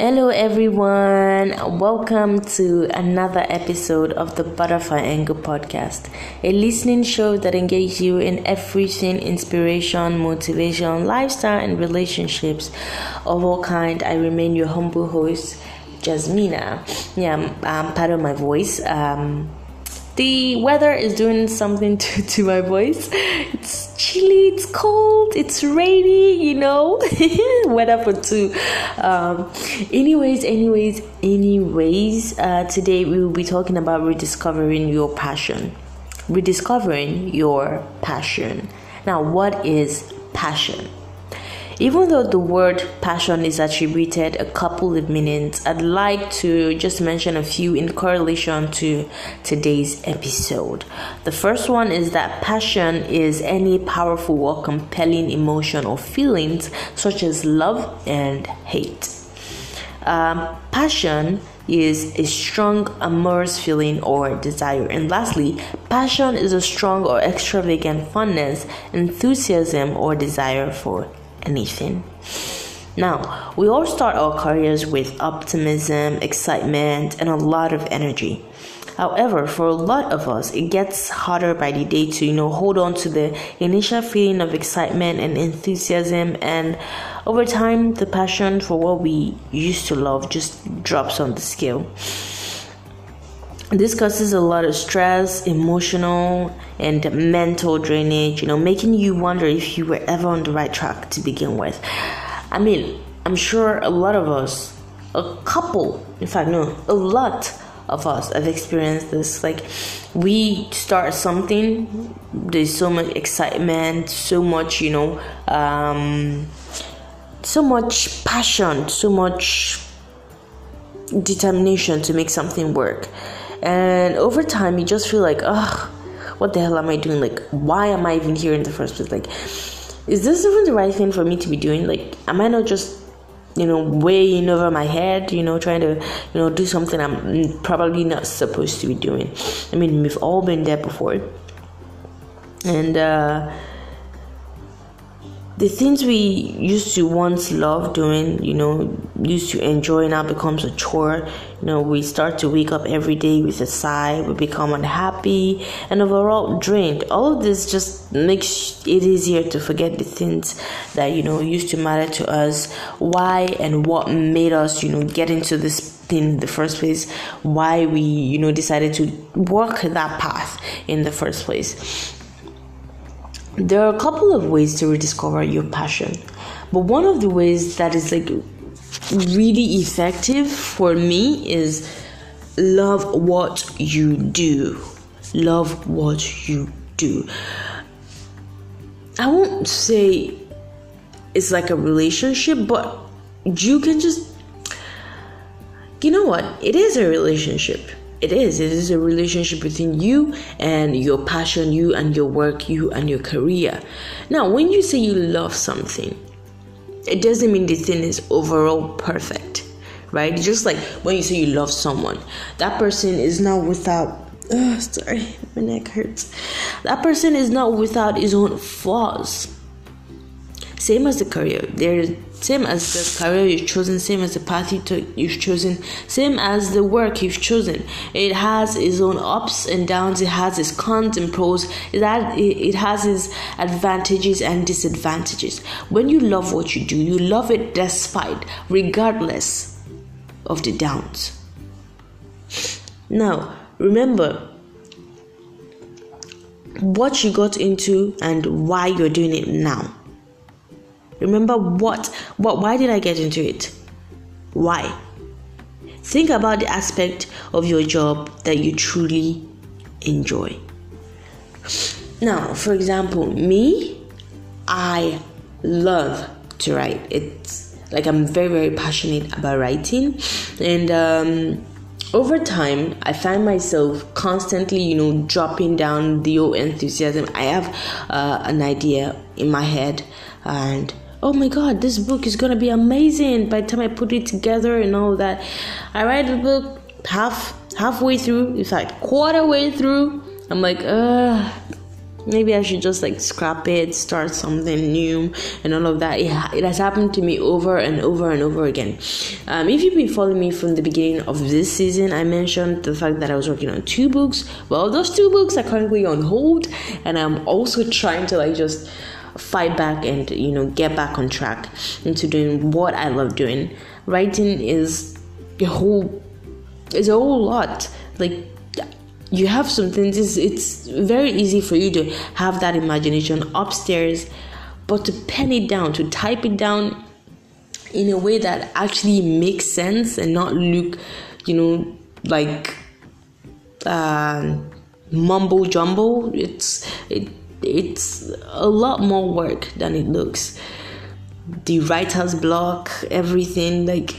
Hello, everyone. Welcome to another episode of the Butterfly Angle podcast, a listening show that engages you in everything inspiration, motivation, lifestyle, and relationships of all kind. I remain your humble host, Jasmina. Yeah, I'm part of my voice. Um, the weather is doing something to, to my voice. It's chilly, it's cold, it's rainy, you know. weather for two. Um, anyways, anyways, anyways, uh, today we will be talking about rediscovering your passion. Rediscovering your passion. Now, what is passion? Even though the word passion is attributed a couple of meanings, I'd like to just mention a few in correlation to today's episode. The first one is that passion is any powerful or compelling emotion or feelings such as love and hate. Um, passion is a strong amorous feeling or desire. And lastly, passion is a strong or extravagant fondness, enthusiasm, or desire for anything. Now, we all start our careers with optimism, excitement, and a lot of energy. However, for a lot of us, it gets harder by the day to, you know, hold on to the initial feeling of excitement and enthusiasm, and over time, the passion for what we used to love just drops on the scale. This causes a lot of stress, emotional, and mental drainage, you know, making you wonder if you were ever on the right track to begin with. I mean, I'm sure a lot of us, a couple, in fact, no, a lot of us have experienced this. Like, we start something, there's so much excitement, so much, you know, um, so much passion, so much determination to make something work and over time, you just feel like, ugh, what the hell am I doing? Like, why am I even here in the first place? Like, is this even the right thing for me to be doing? Like, am I not just you know, weighing over my head, you know, trying to, you know, do something I'm probably not supposed to be doing. I mean, we've all been there before. And uh, the things we used to once love doing, you know, used to enjoy now becomes a chore. You know, we start to wake up every day with a sigh, we become unhappy and overall drained. All of this just makes it easier to forget the things that, you know, used to matter to us, why and what made us, you know, get into this thing in the first place, why we, you know, decided to walk that path in the first place there are a couple of ways to rediscover your passion but one of the ways that is like really effective for me is love what you do. Love what you do. I won't say it's like a relationship but you can just you know what? It is a relationship it is. It is a relationship between you and your passion you and your work you and your career. Now when you say you love something it doesn't mean the thing is overall perfect right? Just like when you say you love someone that person is not without oh, sorry my neck hurts. That person is not without his own flaws same as the career there's same as the career you've chosen, same as the path you took, you've chosen, same as the work you've chosen. It has its own ups and downs, it has its cons and pros, that it has its advantages and disadvantages. When you love what you do, you love it despite, regardless of the downs. Now, remember what you got into and why you're doing it now Remember what what why did I get into it? Why? Think about the aspect of your job that you truly enjoy. Now, for example, me, I love to write. It's like I'm very, very passionate about writing, and um, over time, I find myself constantly, you know, dropping down the old enthusiasm. I have uh, an idea in my head, and oh my god, this book is gonna be amazing by the time I put it together and all that. I write the book half halfway through, in fact, quarter way through. I'm like, uh, maybe I should just like scrap it, start something new, and all of that. It, it has happened to me over and over and over again. Um, if you've been following me from the beginning of this season, I mentioned the fact that I was working on two books. Well, those two books are currently on hold, and I'm also trying to like just fight back and you know get back on track into doing what I love doing. Writing is a whole is a whole lot. Like you have something it's, it's very easy for you to have that imagination upstairs but to pen it down to type it down in a way that actually makes sense and not look you know like uh, mumbo jumbo it's it it's a lot more work than it looks. The writer's block everything like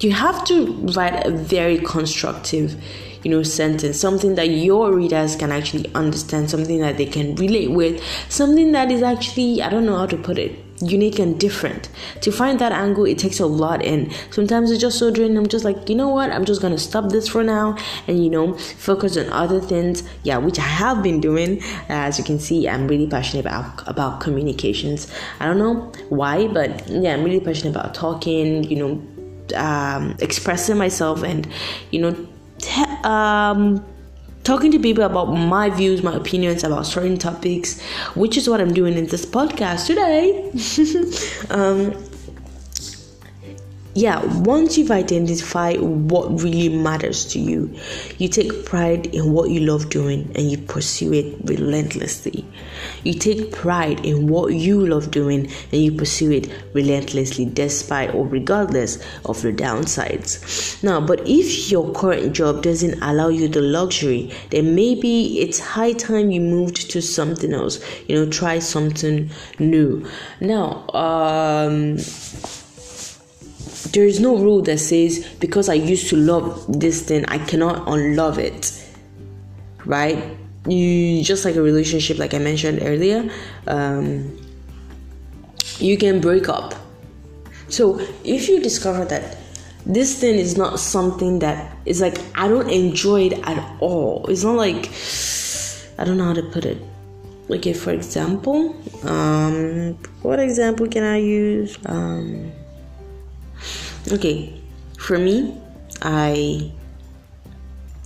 you have to write a very constructive you know sentence something that your readers can actually understand something that they can relate with something that is actually i don't know how to put it unique and different. To find that angle it takes a lot and sometimes it's just so draining i'm just like you know what? I'm just gonna stop this for now and you know focus on other things yeah which i have been doing. As you can see i'm really passionate about about communications. I don't know why but yeah i'm really passionate about talking you know um, expressing myself and you know um, talking to people about my views, my opinions about certain topics, which is what I'm doing in this podcast today. um, yeah, once you've identified what really matters to you, you take pride in what you love doing and you pursue it relentlessly. You take pride in what you love doing and you pursue it relentlessly, despite or regardless of the downsides. Now, but if your current job doesn't allow you the luxury, then maybe it's high time you moved to something else. You know, try something new. Now, um, there is no rule that says because I used to love this thing, I cannot unlove it. Right? You just like a relationship, like I mentioned earlier, um, you can break up. So if you discover that this thing is not something that is like I don't enjoy it at all. It's not like I don't know how to put it. Okay, for example, um, what example can I use? Um, okay for me i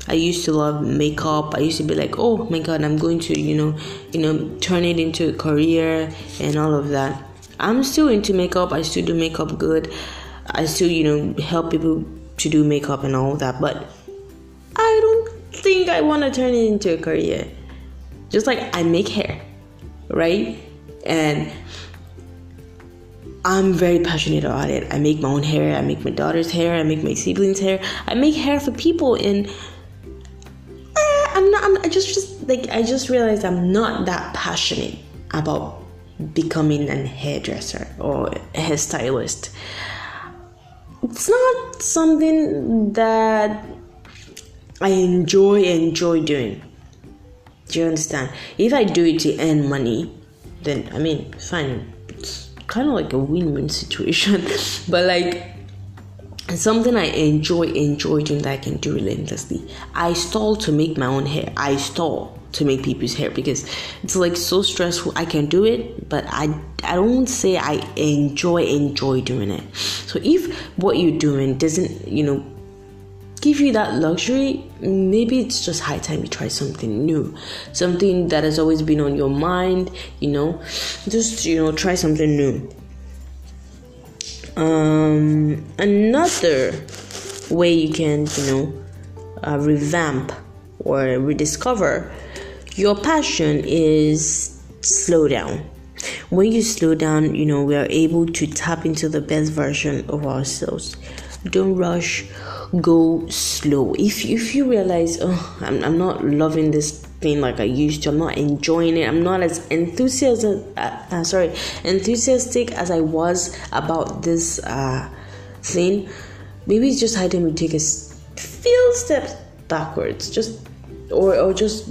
i used to love makeup. I used to be like oh my god i'm going to you know you know turn it into a career and all of that. I'm still into makeup. I still do makeup good. I still you know help people to do makeup and all that but i don't think i want to turn it into a career. Just like i make hair right? And I'm very passionate about it. I make my own hair, I make my daughter's hair, I make my siblings' hair. I make hair for people and eh, I'm not I'm I just just like I just realized I'm not that passionate about becoming a hairdresser or a hairstylist. It's not something that I enjoy enjoy doing. Do you understand? If I do it to earn money, then I mean fine kind of like a win-win situation but like something I enjoy enjoy doing that I can do relentlessly. I stall to make my own hair. I stall to make people's hair because it's like so stressful. I can do it, but I I don't say I enjoy enjoy doing it. So if what you're doing doesn't, you know, give you that luxury, maybe it's just high time you try something new, something that has always been on your mind, you know, just, you know, try something new. Um, another way you can, you know, uh, revamp or rediscover your passion is slow down. When you slow down, you know, we are able to tap into the best version of ourselves. Don't rush go slow. If if you realize, oh, I'm, I'm not loving this thing like I used to. I'm not enjoying it. I'm not as enthusiastic. Uh, uh, sorry, enthusiastic as I was about this uh, thing. Maybe it's just time we take a few steps backwards. Just or or just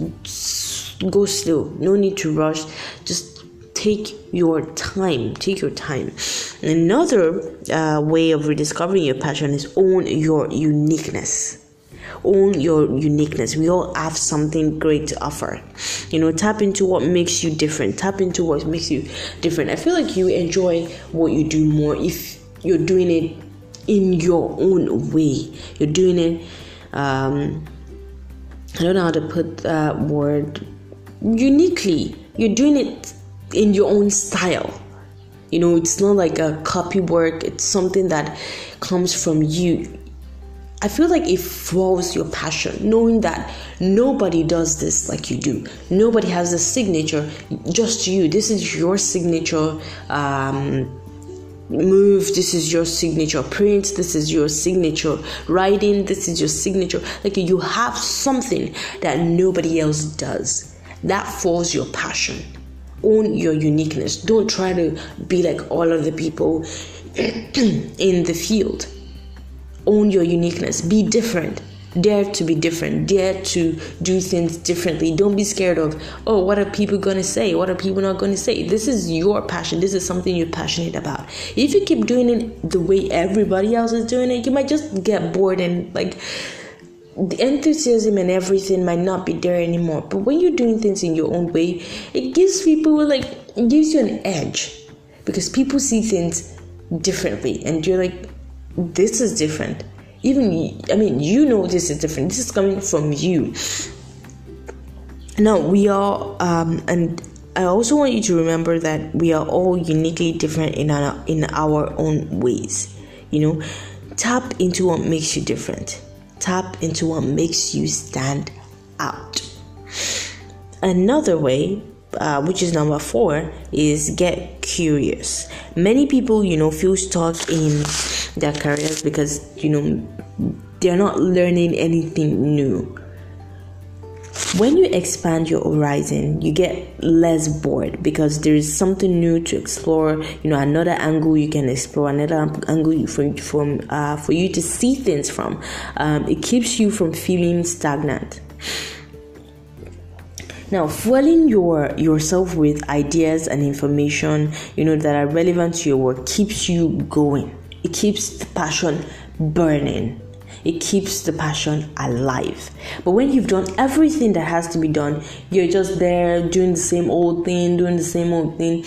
go slow. No need to rush. Just take your time. Take your time. Another uh, way of rediscovering your passion is own your uniqueness. own your uniqueness. We all have something great to offer. You know tap into what makes you different. Tap into what makes you different. I feel like you enjoy what you do more if you're doing it in your own way. You're doing it um i don't know how to put that word uniquely. You're doing it in your own style you know, it's not like a copy work, it's something that comes from you. I feel like it fuels your passion, knowing that nobody does this like you do. Nobody has a signature, just you. This is your signature um, move. This is your signature print. This is your signature writing. This is your signature. Like you have something that nobody else does. That fuels your passion own your uniqueness. Don't try to be like all of the people in the field. Own your uniqueness. Be different. Dare to be different. Dare to do things differently. Don't be scared of, oh, what are people going to say? What are people not going to say? This is your passion. This is something you're passionate about. If you keep doing it the way everybody else is doing it, you might just get bored and like the enthusiasm and everything might not be there anymore. But when you're doing things in your own way, it gives people like it gives you an edge because people see things differently, and you're like, this is different. Even I mean, you know this is different. This is coming from you. Now we are, um, and I also want you to remember that we are all uniquely different in our in our own ways. You know, tap into what makes you different Tap into what makes you stand out. Another way, uh, which is number four, is get curious. Many people, you know, feel stuck in their careers because, you know, they're not learning anything new when you expand your horizon you get less bored because there is something new to explore you know another angle you can explore another angle for, from uh, for you to see things from. Um, it keeps you from feeling stagnant. Now fueling your yourself with ideas and information you know that are relevant to your work keeps you going. It keeps the passion burning it keeps the passion alive. But when you've done everything that has to be done, you're just there doing the same old thing, doing the same old thing,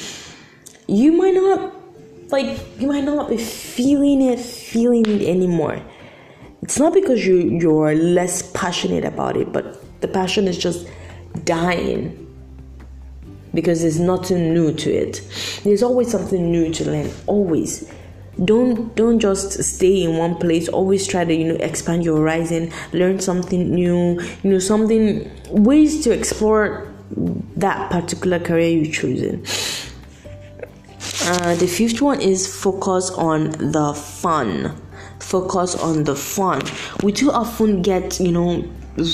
you might not like you might not be feeling it, feeling it anymore. It's not because you you're less passionate about it, but the passion is just dying because there's nothing new to it. There's always something new to learn, always don't don't just stay in one place. Always try to you know expand your horizon learn something new you know something ways to explore that particular career you're choosing. Uh, the fifth one is focus on the fun. Focus on the fun. We too often get you know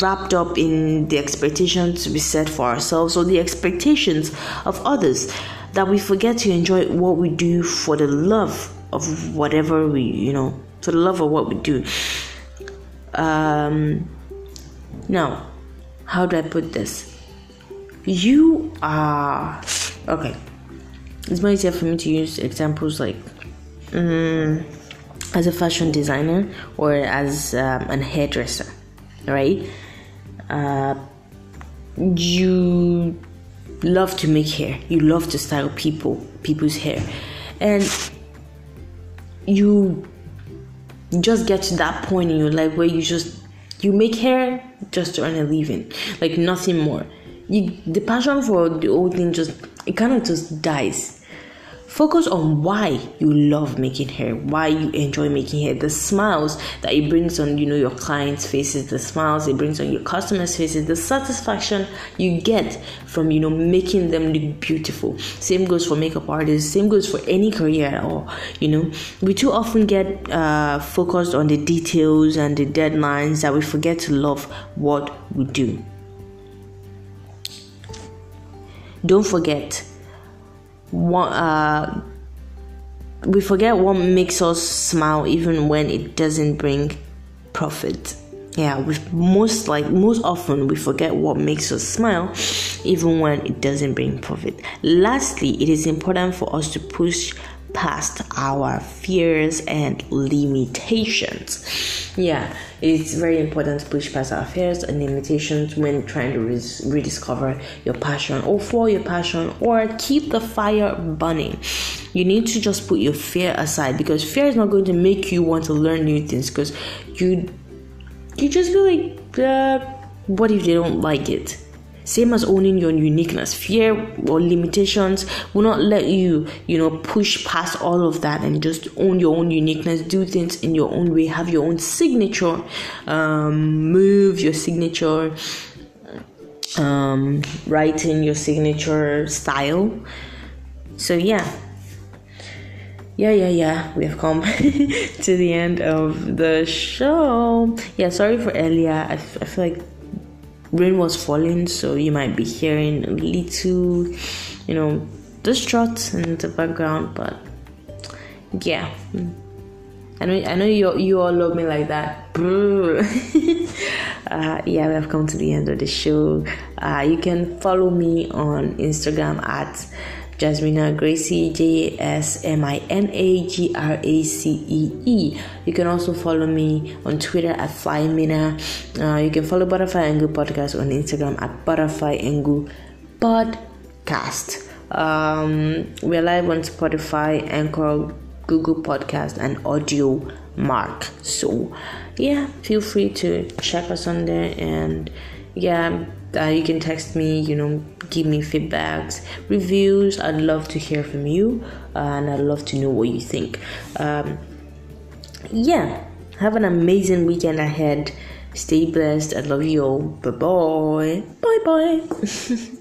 wrapped up in the expectations we set for ourselves or the expectations of others that we forget to enjoy what we do for the love of whatever we you know for the love of what we do. Um now how do i put this? You are okay. It's more easier for me to use examples like um, as a fashion designer or as um, an hairdresser right? Uh, you love to make hair. You love to style people people's hair. And you just get to that point in your life where you just you make hair just to earn a living, like nothing more. You the passion for the old thing just it kind of just dies Focus on why you love making hair, why you enjoy making hair, the smiles that it brings on you know your clients' faces, the smiles it brings on your customers' faces, the satisfaction you get from you know making them look beautiful. Same goes for makeup artists, same goes for any career at all. You know, we too often get uh, focused on the details and the deadlines that we forget to love what we do. Don't forget what uh, we forget what makes us smile even when it doesn't bring profit. Yeah we most like most often we forget what makes us smile even when it doesn't bring profit. Lastly it is important for us to push past our fears and limitations. Yeah, it's very important to push past our fears and limitations when trying to rediscover your passion or for your passion or keep the fire burning. You need to just put your fear aside because fear is not going to make you want to learn new things because you you just feel like uh, what if they don't like it same as owning your uniqueness. Fear or limitations will not let you you know push past all of that and just own your own uniqueness do things in your own way have your own signature um, move your signature um, writing your signature style. So yeah. Yeah yeah yeah. We have come to the end of the show. Yeah sorry for earlier. I, f- I feel like rain was falling, so you might be hearing a little, you know, distraught in the background. But yeah, I know I know you you all love me like that. uh, yeah, we have come to the end of the show. Uh, you can follow me on Instagram at Jasmina Gracie, J S M I N A G R A C E E. You can also follow me on Twitter at Flymina. Uh, you can follow Butterfly Angle Podcast on Instagram at Butterfly Angle Podcast. Um, we're live on Spotify, Anchor, Google Podcast, and Audio Mark. So, yeah, feel free to check us on there and yeah uh, you can text me you know give me feedbacks reviews. I'd love to hear from you uh, and i'd love to know what you think. Um, yeah have an amazing weekend ahead. Stay blessed. I love you all. Bye bye bye bye